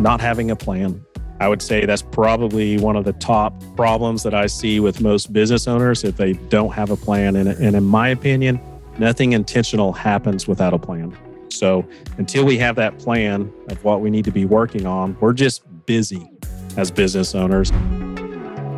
Not having a plan. I would say that's probably one of the top problems that I see with most business owners if they don't have a plan. And, and in my opinion, nothing intentional happens without a plan. So until we have that plan of what we need to be working on, we're just busy as business owners.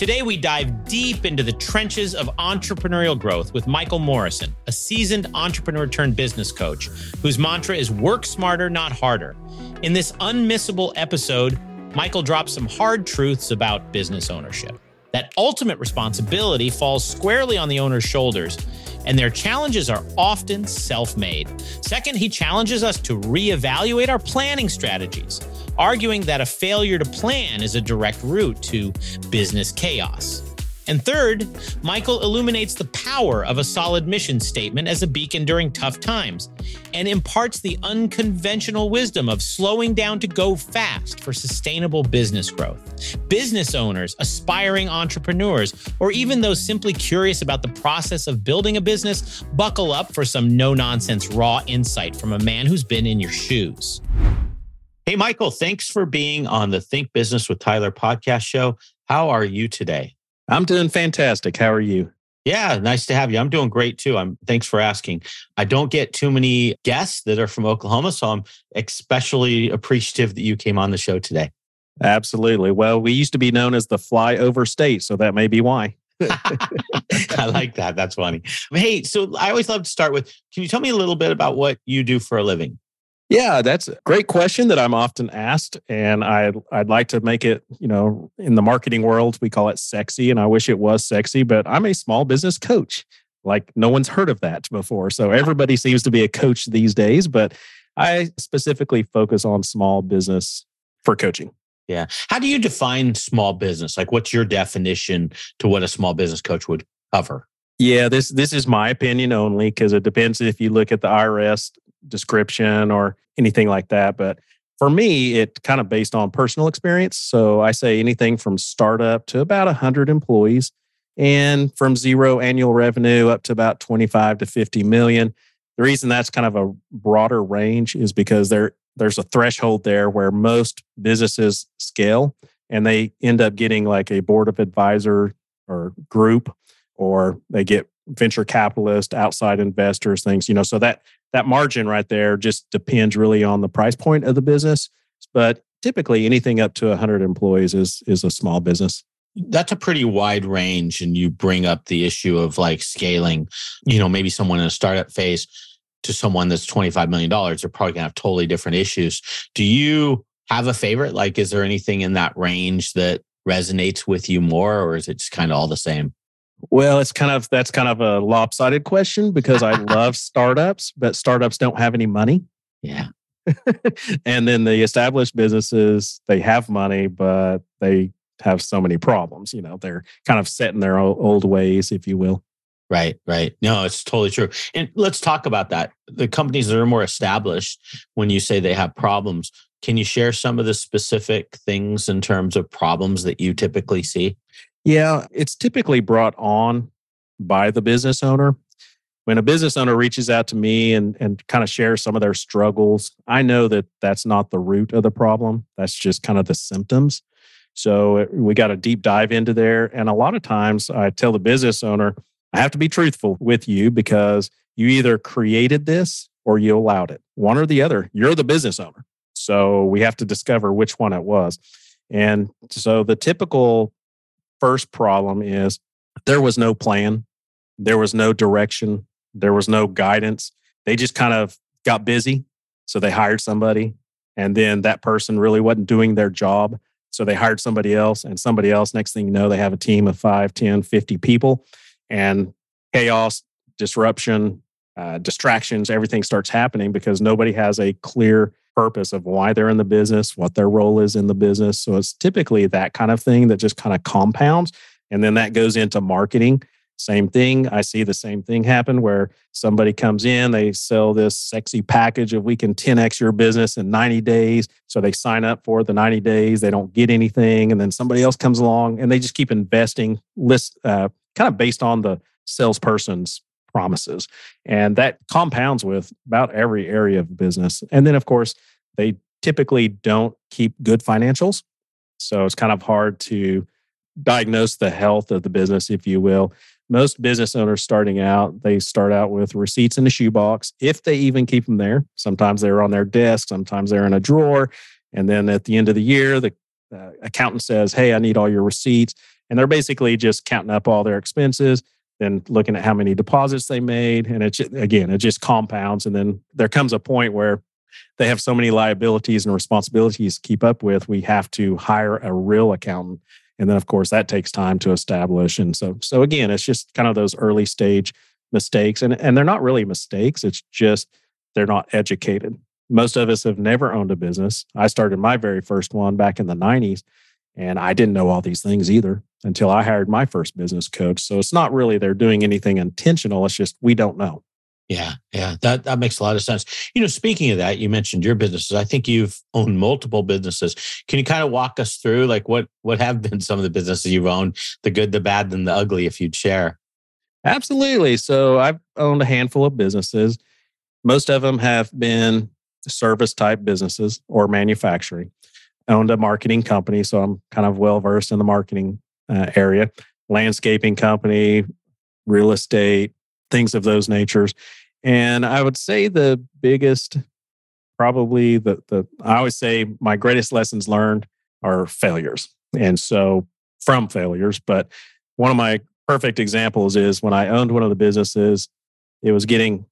Today, we dive deep into the trenches of entrepreneurial growth with Michael Morrison, a seasoned entrepreneur turned business coach whose mantra is work smarter, not harder. In this unmissable episode, Michael drops some hard truths about business ownership. That ultimate responsibility falls squarely on the owner's shoulders, and their challenges are often self made. Second, he challenges us to reevaluate our planning strategies arguing that a failure to plan is a direct route to business chaos. And third, Michael illuminates the power of a solid mission statement as a beacon during tough times and imparts the unconventional wisdom of slowing down to go fast for sustainable business growth. Business owners, aspiring entrepreneurs, or even those simply curious about the process of building a business, buckle up for some no nonsense raw insight from a man who's been in your shoes. Hey, Michael, thanks for being on the Think Business with Tyler podcast show. How are you today? I'm doing fantastic. How are you? Yeah, nice to have you. I'm doing great too. I'm thanks for asking. I don't get too many guests that are from Oklahoma, so I'm especially appreciative that you came on the show today. Absolutely. Well, we used to be known as the flyover state, so that may be why. I like that. That's funny. Hey, so I always love to start with can you tell me a little bit about what you do for a living? Yeah, that's a great question that I'm often asked. And I, I'd like to make it, you know, in the marketing world, we call it sexy. And I wish it was sexy, but I'm a small business coach. Like no one's heard of that before. So everybody seems to be a coach these days, but I specifically focus on small business for coaching. Yeah. How do you define small business? Like what's your definition to what a small business coach would cover? Yeah, this this is my opinion only because it depends if you look at the IRS description or anything like that. But for me, it kind of based on personal experience. So I say anything from startup to about 100 employees and from zero annual revenue up to about 25 to 50 million. The reason that's kind of a broader range is because there there's a threshold there where most businesses scale and they end up getting like a board of advisor or group or they get venture capitalists, outside investors, things, you know, so that that margin right there just depends really on the price point of the business. But typically anything up to 100 employees is is a small business. That's a pretty wide range and you bring up the issue of like scaling, you know, maybe someone in a startup phase to someone that's 25 million dollars, they're probably going to have totally different issues. Do you have a favorite? Like is there anything in that range that resonates with you more or is it just kind of all the same? Well, it's kind of that's kind of a lopsided question because I love startups, but startups don't have any money. Yeah. and then the established businesses, they have money, but they have so many problems. You know, they're kind of set in their old ways, if you will. Right, right. No, it's totally true. And let's talk about that. The companies that are more established, when you say they have problems, can you share some of the specific things in terms of problems that you typically see? Yeah, it's typically brought on by the business owner. When a business owner reaches out to me and, and kind of shares some of their struggles, I know that that's not the root of the problem. That's just kind of the symptoms. So we got a deep dive into there. And a lot of times I tell the business owner, I have to be truthful with you because you either created this or you allowed it, one or the other. You're the business owner. So we have to discover which one it was. And so the typical first problem is there was no plan, there was no direction, there was no guidance. They just kind of got busy. So they hired somebody, and then that person really wasn't doing their job. So they hired somebody else, and somebody else. Next thing you know, they have a team of 5, 10, 50 people, and chaos, disruption, uh, distractions, everything starts happening because nobody has a clear purpose of why they're in the business, what their role is in the business. So it's typically that kind of thing that just kind of compounds. And then that goes into marketing. Same thing. I see the same thing happen where somebody comes in, they sell this sexy package of we can 10x your business in 90 days. So they sign up for the 90 days, they don't get anything. And then somebody else comes along and they just keep investing, list uh, kind of based on the salesperson's promises. And that compounds with about every area of business. And then, of course, they typically don't keep good financials. So it's kind of hard to diagnose the health of the business, if you will most business owners starting out, they start out with receipts in a shoebox, if they even keep them there. Sometimes they're on their desk, sometimes they're in a drawer. And then at the end of the year, the uh, accountant says, Hey, I need all your receipts. And they're basically just counting up all their expenses, then looking at how many deposits they made. And it, again, it just compounds. And then there comes a point where they have so many liabilities and responsibilities to keep up with, we have to hire a real accountant. And then of course that takes time to establish. And so so again it's just kind of those early stage mistakes. And and they're not really mistakes. It's just they're not educated. Most of us have never owned a business. I started my very first one back in the 90s and i didn't know all these things either until i hired my first business coach so it's not really they're doing anything intentional it's just we don't know yeah, yeah, that that makes a lot of sense. You know, speaking of that, you mentioned your businesses. I think you've owned multiple businesses. Can you kind of walk us through like what what have been some of the businesses you've owned, the good, the bad, and the ugly, if you'd share? Absolutely. So I've owned a handful of businesses. Most of them have been service type businesses or manufacturing. Owned a marketing company, so I'm kind of well versed in the marketing uh, area. Landscaping company, real estate, things of those natures. And I would say the biggest, probably the the I always say my greatest lessons learned are failures. And so from failures, but one of my perfect examples is when I owned one of the businesses, it was getting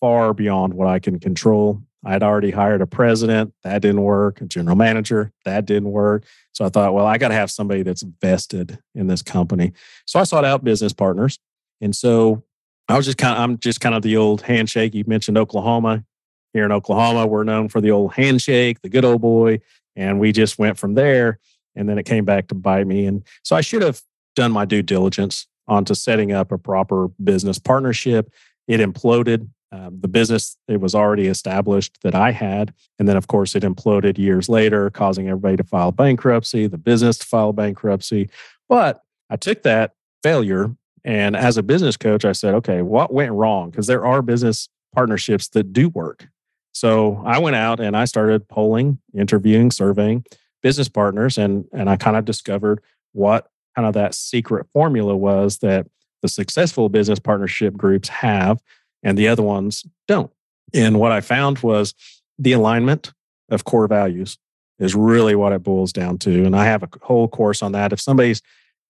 far beyond what I can control. I'd already hired a president, that didn't work, a general manager, that didn't work. So I thought, well, I got to have somebody that's vested in this company. So I sought out business partners. And so I was just kind of, I'm just kind of the old handshake. You mentioned Oklahoma. Here in Oklahoma, we're known for the old handshake, the good old boy. And we just went from there. And then it came back to bite me. And so I should have done my due diligence onto setting up a proper business partnership. It imploded. Um, the business it was already established that I had, and then of course it imploded years later, causing everybody to file bankruptcy, the business to file bankruptcy. But I took that failure and as a business coach, I said, okay, what went wrong? Because there are business partnerships that do work. So I went out and I started polling, interviewing, surveying business partners, and and I kind of discovered what kind of that secret formula was that the successful business partnership groups have and the other ones don't. And what I found was the alignment of core values is really what it boils down to. And I have a whole course on that. If somebody's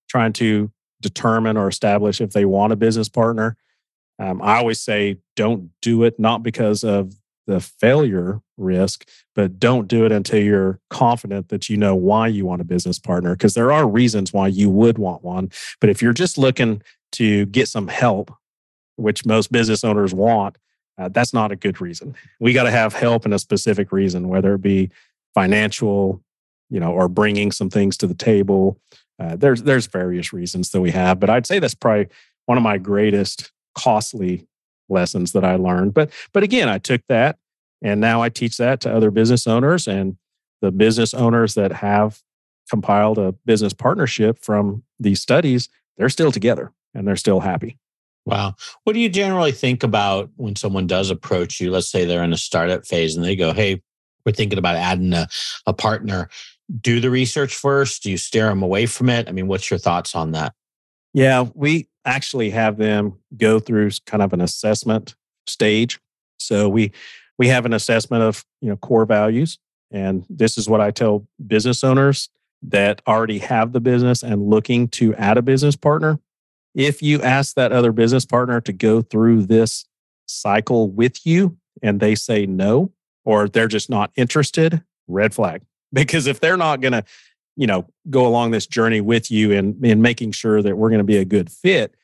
trying to determine or establish if they want a business partner. Um, I always say don't do it, not because of the failure risk, but don't do it until you're confident that you know why you want a business partner. Because there are reasons why you would want one. But if you're just looking to get some help, which most business owners want, uh, that's not a good reason. We got to have help in a specific reason, whether it be financial, you know, or bringing some things to the table, uh, there's there's various reasons that we have, but I'd say that's probably one of my greatest costly lessons that I learned. But but again, I took that and now I teach that to other business owners and the business owners that have compiled a business partnership from these studies, they're still together and they're still happy. Wow. What do you generally think about when someone does approach you? Let's say they're in a startup phase and they go, Hey, we're thinking about adding a, a partner do the research first? Do you steer them away from it? I mean, what's your thoughts on that? Yeah, we actually have them go through kind of an assessment stage. So we we have an assessment of you know core values, and this is what I tell business owners that already have the business and looking to add a business partner. If you ask that other business partner to go through this cycle with you and they say no, or they're just not interested, red flag. Because if they're not going to you know go along this journey with you and in making sure that we're going to be a good fit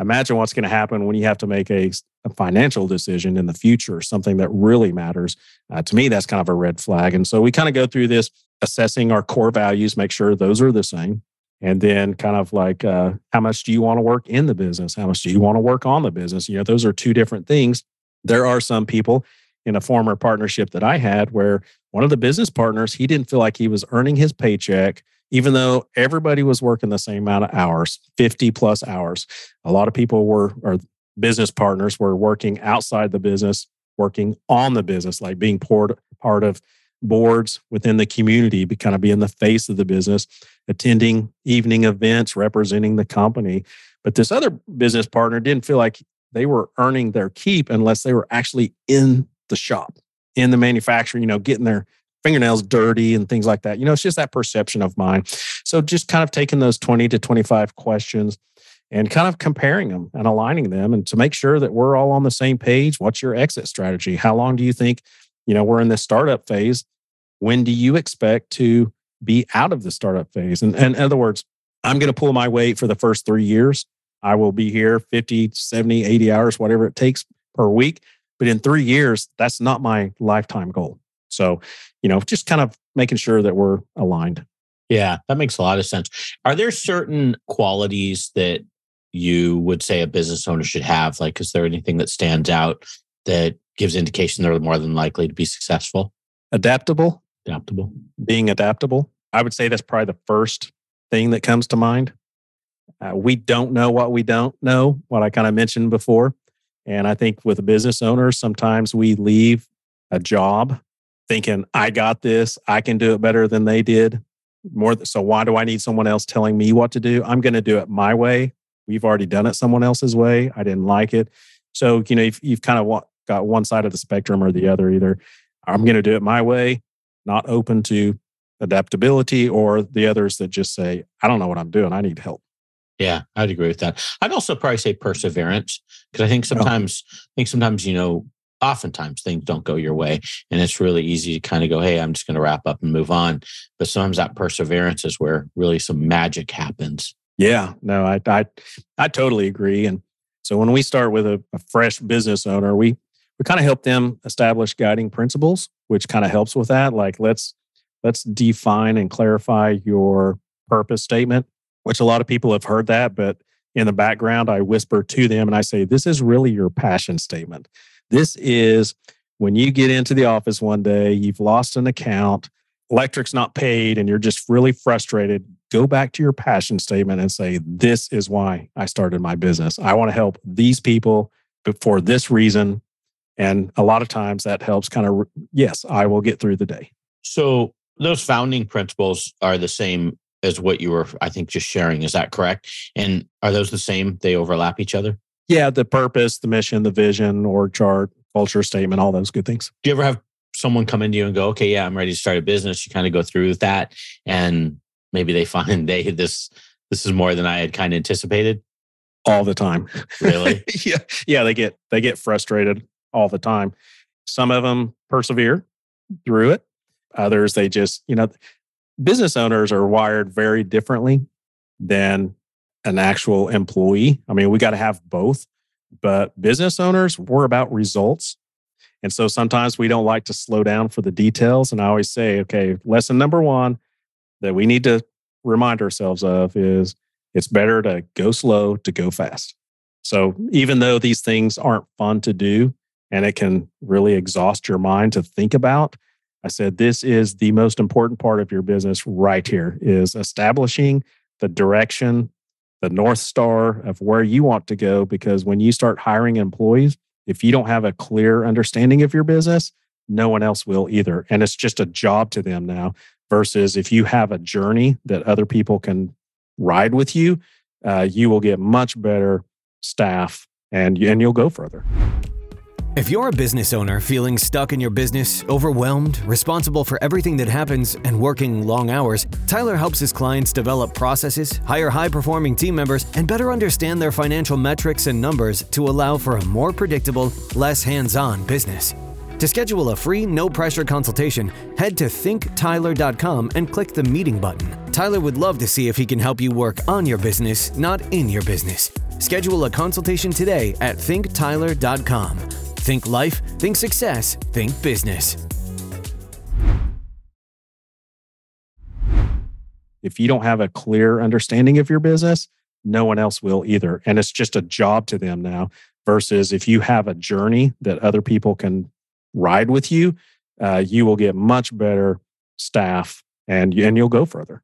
imagine what's going to happen when you have to make a, a, financial decision in the future something that really matters. Uh, to me that's kind of a red flag. And so we kind of go through this assessing our core values make sure those are the same And then kind of like uh, how much do you want to work in the business? How much do you want to work on the business? You know, those are two different things. There are some people in a former partnership that I had where one of the business partners, he didn't feel like he was earning his paycheck, even though everybody was working the same amount of hours, 50 plus hours. A lot of people were, or business partners were working outside the business, working on the business, like being poured, part of boards within the community, be kind of being the face of the business, attending evening events, representing the company. But this other business partner didn't feel like they were earning their keep unless they were actually in the shop, in the manufacturing, you know, getting their fingernails dirty and things like that. You know, it's just that perception of mine. So just kind of taking those 20 to 25 questions and kind of comparing them and aligning them and to make sure that we're all on the same page. What's your exit strategy? How long do you think, you know, we're in this startup phase? When do you expect to be out of the startup phase? And, and in other words, I'm going to pull my weight for the first three years. I will be here 50, 70, 80 hours, whatever it takes per week. But in three years, that's not my lifetime goal. So, you know, just kind of making sure that we're aligned. Yeah, that makes a lot of sense. Are there certain qualities that you would say a business owner should have? Like, is there anything that stands out that gives indication they're more than likely to be successful? Adaptable. Adaptable. Being adaptable. I would say that's probably the first thing that comes to mind. Uh, we don't know what we don't know, what I kind of mentioned before. And I think with a business owner, sometimes we leave a job thinking, I got this, I can do it better than they did. More so why do I need someone else telling me what to do? I'm going to do it my way. We've already done it someone else's way. I didn't like it. So, you know, you've, you've kind of got one side of the spectrum or the other. Either I'm going to do it my way, not open to adaptability, or the others that just say, I don't know what I'm doing. I need help. Yeah, I'd agree with that. I'd also probably say perseverance because I think oh. sometimes, I think sometimes you know, oftentimes things don't go your way, and it's really easy to kind of go, "Hey, I'm just going to wrap up and move on." But sometimes that perseverance is where really some magic happens. Yeah, no, I I, I totally agree. And so when we start with a, a fresh business owner, we we kind of help them establish guiding principles, which kind of helps with that. Like let's let's define and clarify your purpose statement which a lot of people have heard that, but in the background, I whisper to them and I say, This is really your passion statement. This is when you get into the office one day, you've lost an account, electric's not paid, and you're just really frustrated. Go back to your passion statement and say, This is why I started my business. I want to help these people for this reason. And a lot of times that helps kind of, yes, I will get through the day. So those founding principles are the same as what you were, I think, just sharing. Is that correct? And are those the same? They overlap each other? Yeah, the purpose, the mission, the vision, org chart, culture statement, all those good things. Do you ever have someone come into you and go, okay, yeah, I'm ready to start a business? You kind of go through with that. And maybe they find they this this is more than I had kind of anticipated. All the time. Really? yeah. Yeah. They get they get frustrated all the time. Some of them persevere through it. Others, they just, you know, business owners are wired very differently than an actual employee. I mean, we got to have both, but business owners, we're about results. And so sometimes we don't like to slow down for the details. And I always say, okay, lesson number one that we need to remind ourselves of is it's better to go slow to go fast. So even though these things aren't fun to do and it can really exhaust your mind to think about, I said, this is the most important part of your business right here is establishing the direction, the North Star of where you want to go. Because when you start hiring employees, if you don't have a clear understanding of your business, no one else will either. And it's just a job to them now versus if you have a journey that other people can ride with you, uh, you will get much better staff and, and you'll go further. If you're a business owner feeling stuck in your business, overwhelmed, responsible for everything that happens, and working long hours, Tyler helps his clients develop processes, hire high performing team members, and better understand their financial metrics and numbers to allow for a more predictable, less hands on business. To schedule a free, no pressure consultation, head to thinktyler.com and click the meeting button. Tyler would love to see if he can help you work on your business, not in your business. Schedule a consultation today at thinktyler.com. Think life, think success, think business. if you don't have a clear understanding of your business, no one else will either. And it's just a job to them now versus if you have a journey that other people can ride with you, uh, you will get much better staff and, and you'll go further.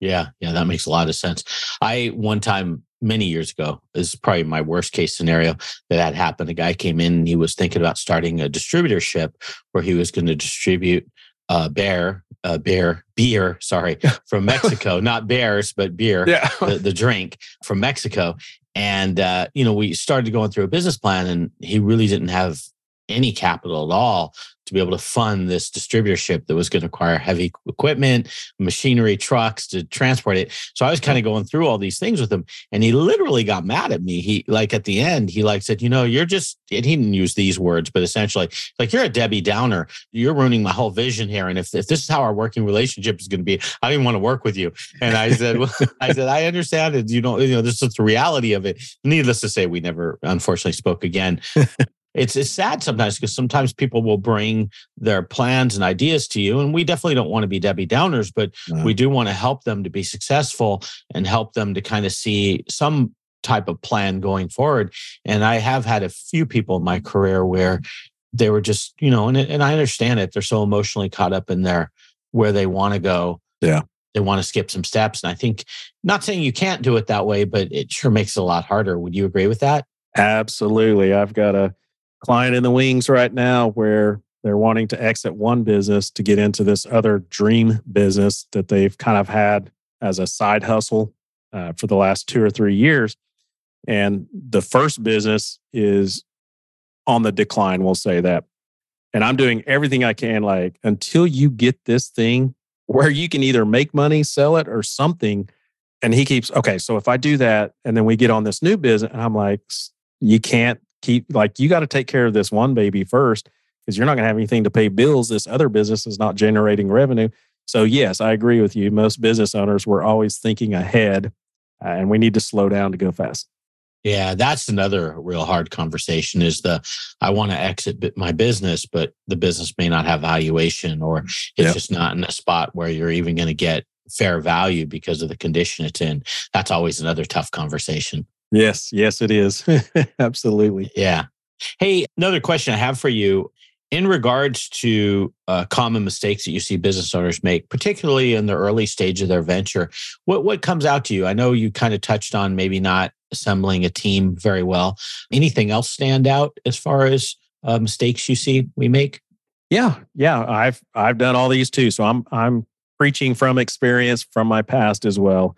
Yeah, yeah, that makes a lot of sense. I one time many years ago is probably my worst case scenario that had happened. A guy came in and he was thinking about starting a distributorship where he was going to distribute uh, bear, uh, beer, beer, sorry, from Mexico, not bears, but beer, yeah. the, the drink from Mexico. And, uh, you know, we started going through a business plan and he really didn't have any capital at all to be able to fund this distributorship that was going to require heavy equipment, machinery, trucks to transport it. So I was kind of going through all these things with him, and he literally got mad at me. He like at the end, he like said, "You know, you're just," and he didn't use these words, but essentially, like you're a Debbie Downer. You're ruining my whole vision here. And if if this is how our working relationship is going to be, I didn't want to work with you. And I said, well, I said, I understand it. You don't, you know, this is the reality of it. Needless to say, we never unfortunately spoke again it's it's sad sometimes because sometimes people will bring their plans and ideas to you and we definitely don't want to be debbie downers but no. we do want to help them to be successful and help them to kind of see some type of plan going forward. And i have had a few people in my career where they were just you know and, and i understand it they're so emotionally caught up in their where they want to go. Yeah. They want to skip some steps and i think not saying you can't do it that way but it sure makes it a lot harder. Would you agree with that? Absolutely. I've got a client in the wings right now where they're wanting to exit one business to get into this other dream business that they've kind of had as a side hustle uh, for the last two or three years. And the first business is on the decline, we'll say that. And I'm doing everything I can, like, until you get this thing where you can either make money, sell it, or something. And he keeps, okay, so if I do that and then we get on this new business, and I'm like, you can't keep like you got to take care of this one baby first because you're not going to have anything to pay bills. This other business is not generating revenue. So, yes, I agree with you. Most business owners were always thinking ahead, uh, and we need to slow down to go fast. Yeah, that's another real hard conversation is the I want to exit my business, but the business may not have valuation or it's just not in a spot where you're even going to get fair value because of the condition it's in. That's always another tough conversation. Yes, yes, it is. Absolutely. Yeah. Hey, another question I have for you in regards to uh, common mistakes that you see business owners make, particularly in the early stage of their venture. What what comes out to you? I know you kind of touched on maybe not assembling a team very well. Anything else stand out as far as uh, mistakes you see we make? Yeah, yeah, I've I've done all these too. So I'm I'm preaching from experience from my past as well.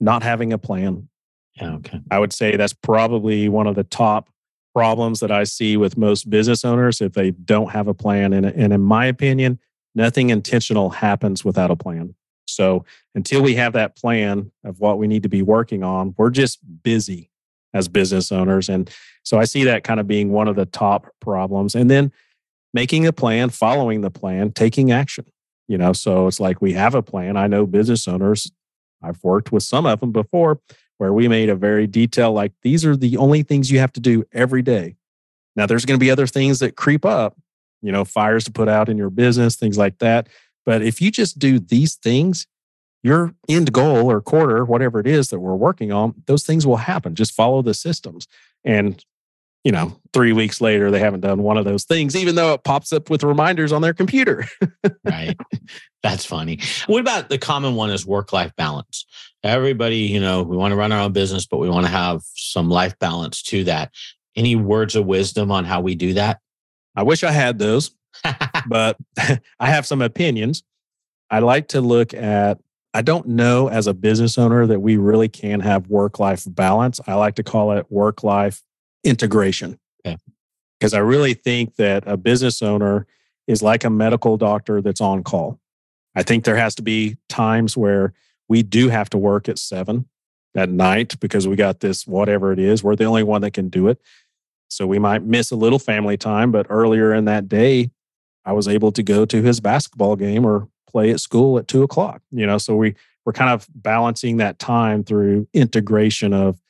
Not having a plan, yeah, okay. I would say that's probably one of the top problems that I see with most business owners if they don't have a plan. And, and in my opinion, nothing intentional happens without a plan. So until we have that plan of what we need to be working on, we're just busy as business owners. And so I see that kind of being one of the top problems. And then making a plan, following the plan, taking action. You know, so it's like we have a plan. I know business owners, I've worked with some of them before where we made a very detailed, like these are the only things you have to do every day. Now, there's going to be other things that creep up, you know, fires to put out in your business, things like that. But if you just do these things, your end goal or quarter, whatever it is that we're working on, those things will happen. Just follow the systems. And, you know, three weeks later, they haven't done one of those things, even though it pops up with reminders on their computer. right. That's funny. What about the common one is work life balance? Everybody, you know, we want to run our own business, but we want to have some life balance to that. Any words of wisdom on how we do that? I wish I had those, but I have some opinions. I like to look at, I don't know as a business owner that we really can have work life balance. I like to call it work life integration. Because I really think that a business owner is like a medical doctor that's on call. I think there has to be times where we do have to work at seven at night because we got this, whatever it is. We're the only one that can do it. So we might miss a little family time, but earlier in that day, I was able to go to his basketball game or play at school at two o'clock. You know, so we we're kind of balancing that time through integration of,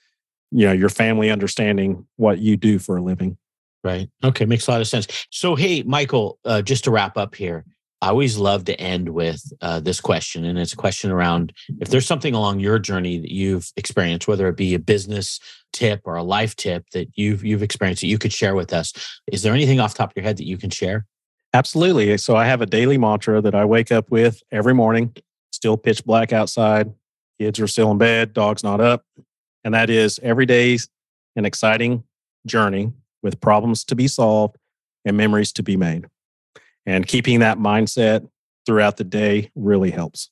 you know, your family understanding what you do for a living. Right. Okay. Makes a lot of sense. So, hey, Michael, uh, just to wrap up here, I always love to end with uh, this question. And it's a question around if there's something along your journey that you've experienced, whether it be a business tip or a life tip that you've you've experienced that you could share with us. Is there anything off the top of your head that you can share? Absolutely. So I have a daily mantra that I wake up with every morning, still pitch black outside. Kids are still in bed, dog's not up. And that is every day's an exciting journey with problems to be solved and memories to be made. And keeping that mindset throughout the day really helps.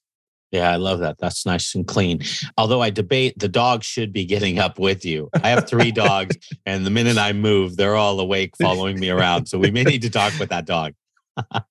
Yeah, I love that. That's nice and clean. Although I debate the dog should be getting up with you. I have three dogs, and the minute I move, they're all awake following me around. So we may need to talk with that dog.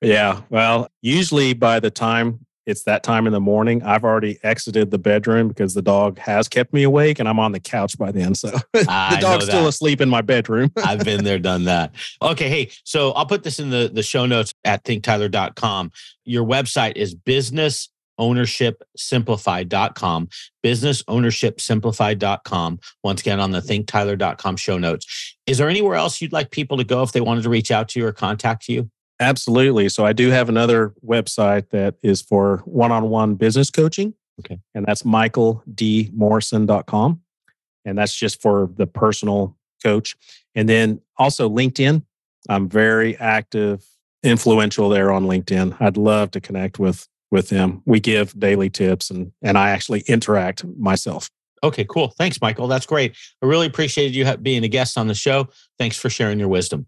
yeah. Well, usually by the time it's that time in the morning, I've already exited the bedroom because the dog has kept me awake and I'm on the couch by then. So the dog's still asleep in my bedroom. I've been there, done that. Okay. Hey, so I'll put this in the, the show notes at thinktyler.com. Your website is business ownershipsimplified.com business ownershipsimplified.com once again on the thinktyler.com show notes is there anywhere else you'd like people to go if they wanted to reach out to you or contact you Absolutely. So I do have another website that is for one-on-one business coaching. Okay. And that's michaeldmorrison.com. And that's just for the personal coach. And then also LinkedIn. I'm very active, influential there on LinkedIn. I'd love to connect with with them. We give daily tips and and I actually interact myself. Okay, cool. Thanks, Michael. That's great. I really appreciated you being a guest on the show. Thanks for sharing your wisdom.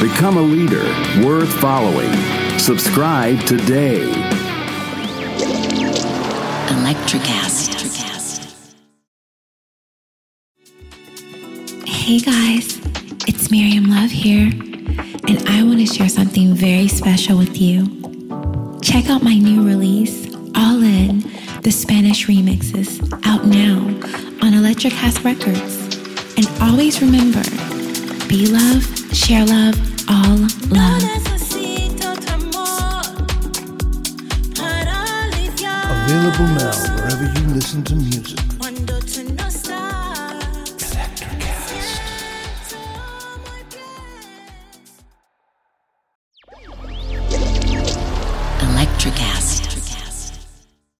Become a leader worth following. Subscribe today. Electricast. Hey guys, it's Miriam Love here, and I want to share something very special with you. Check out my new release, All In, the Spanish remixes, out now on Electricast Records. And always remember, be love, share love, all love. Available now wherever you listen to music.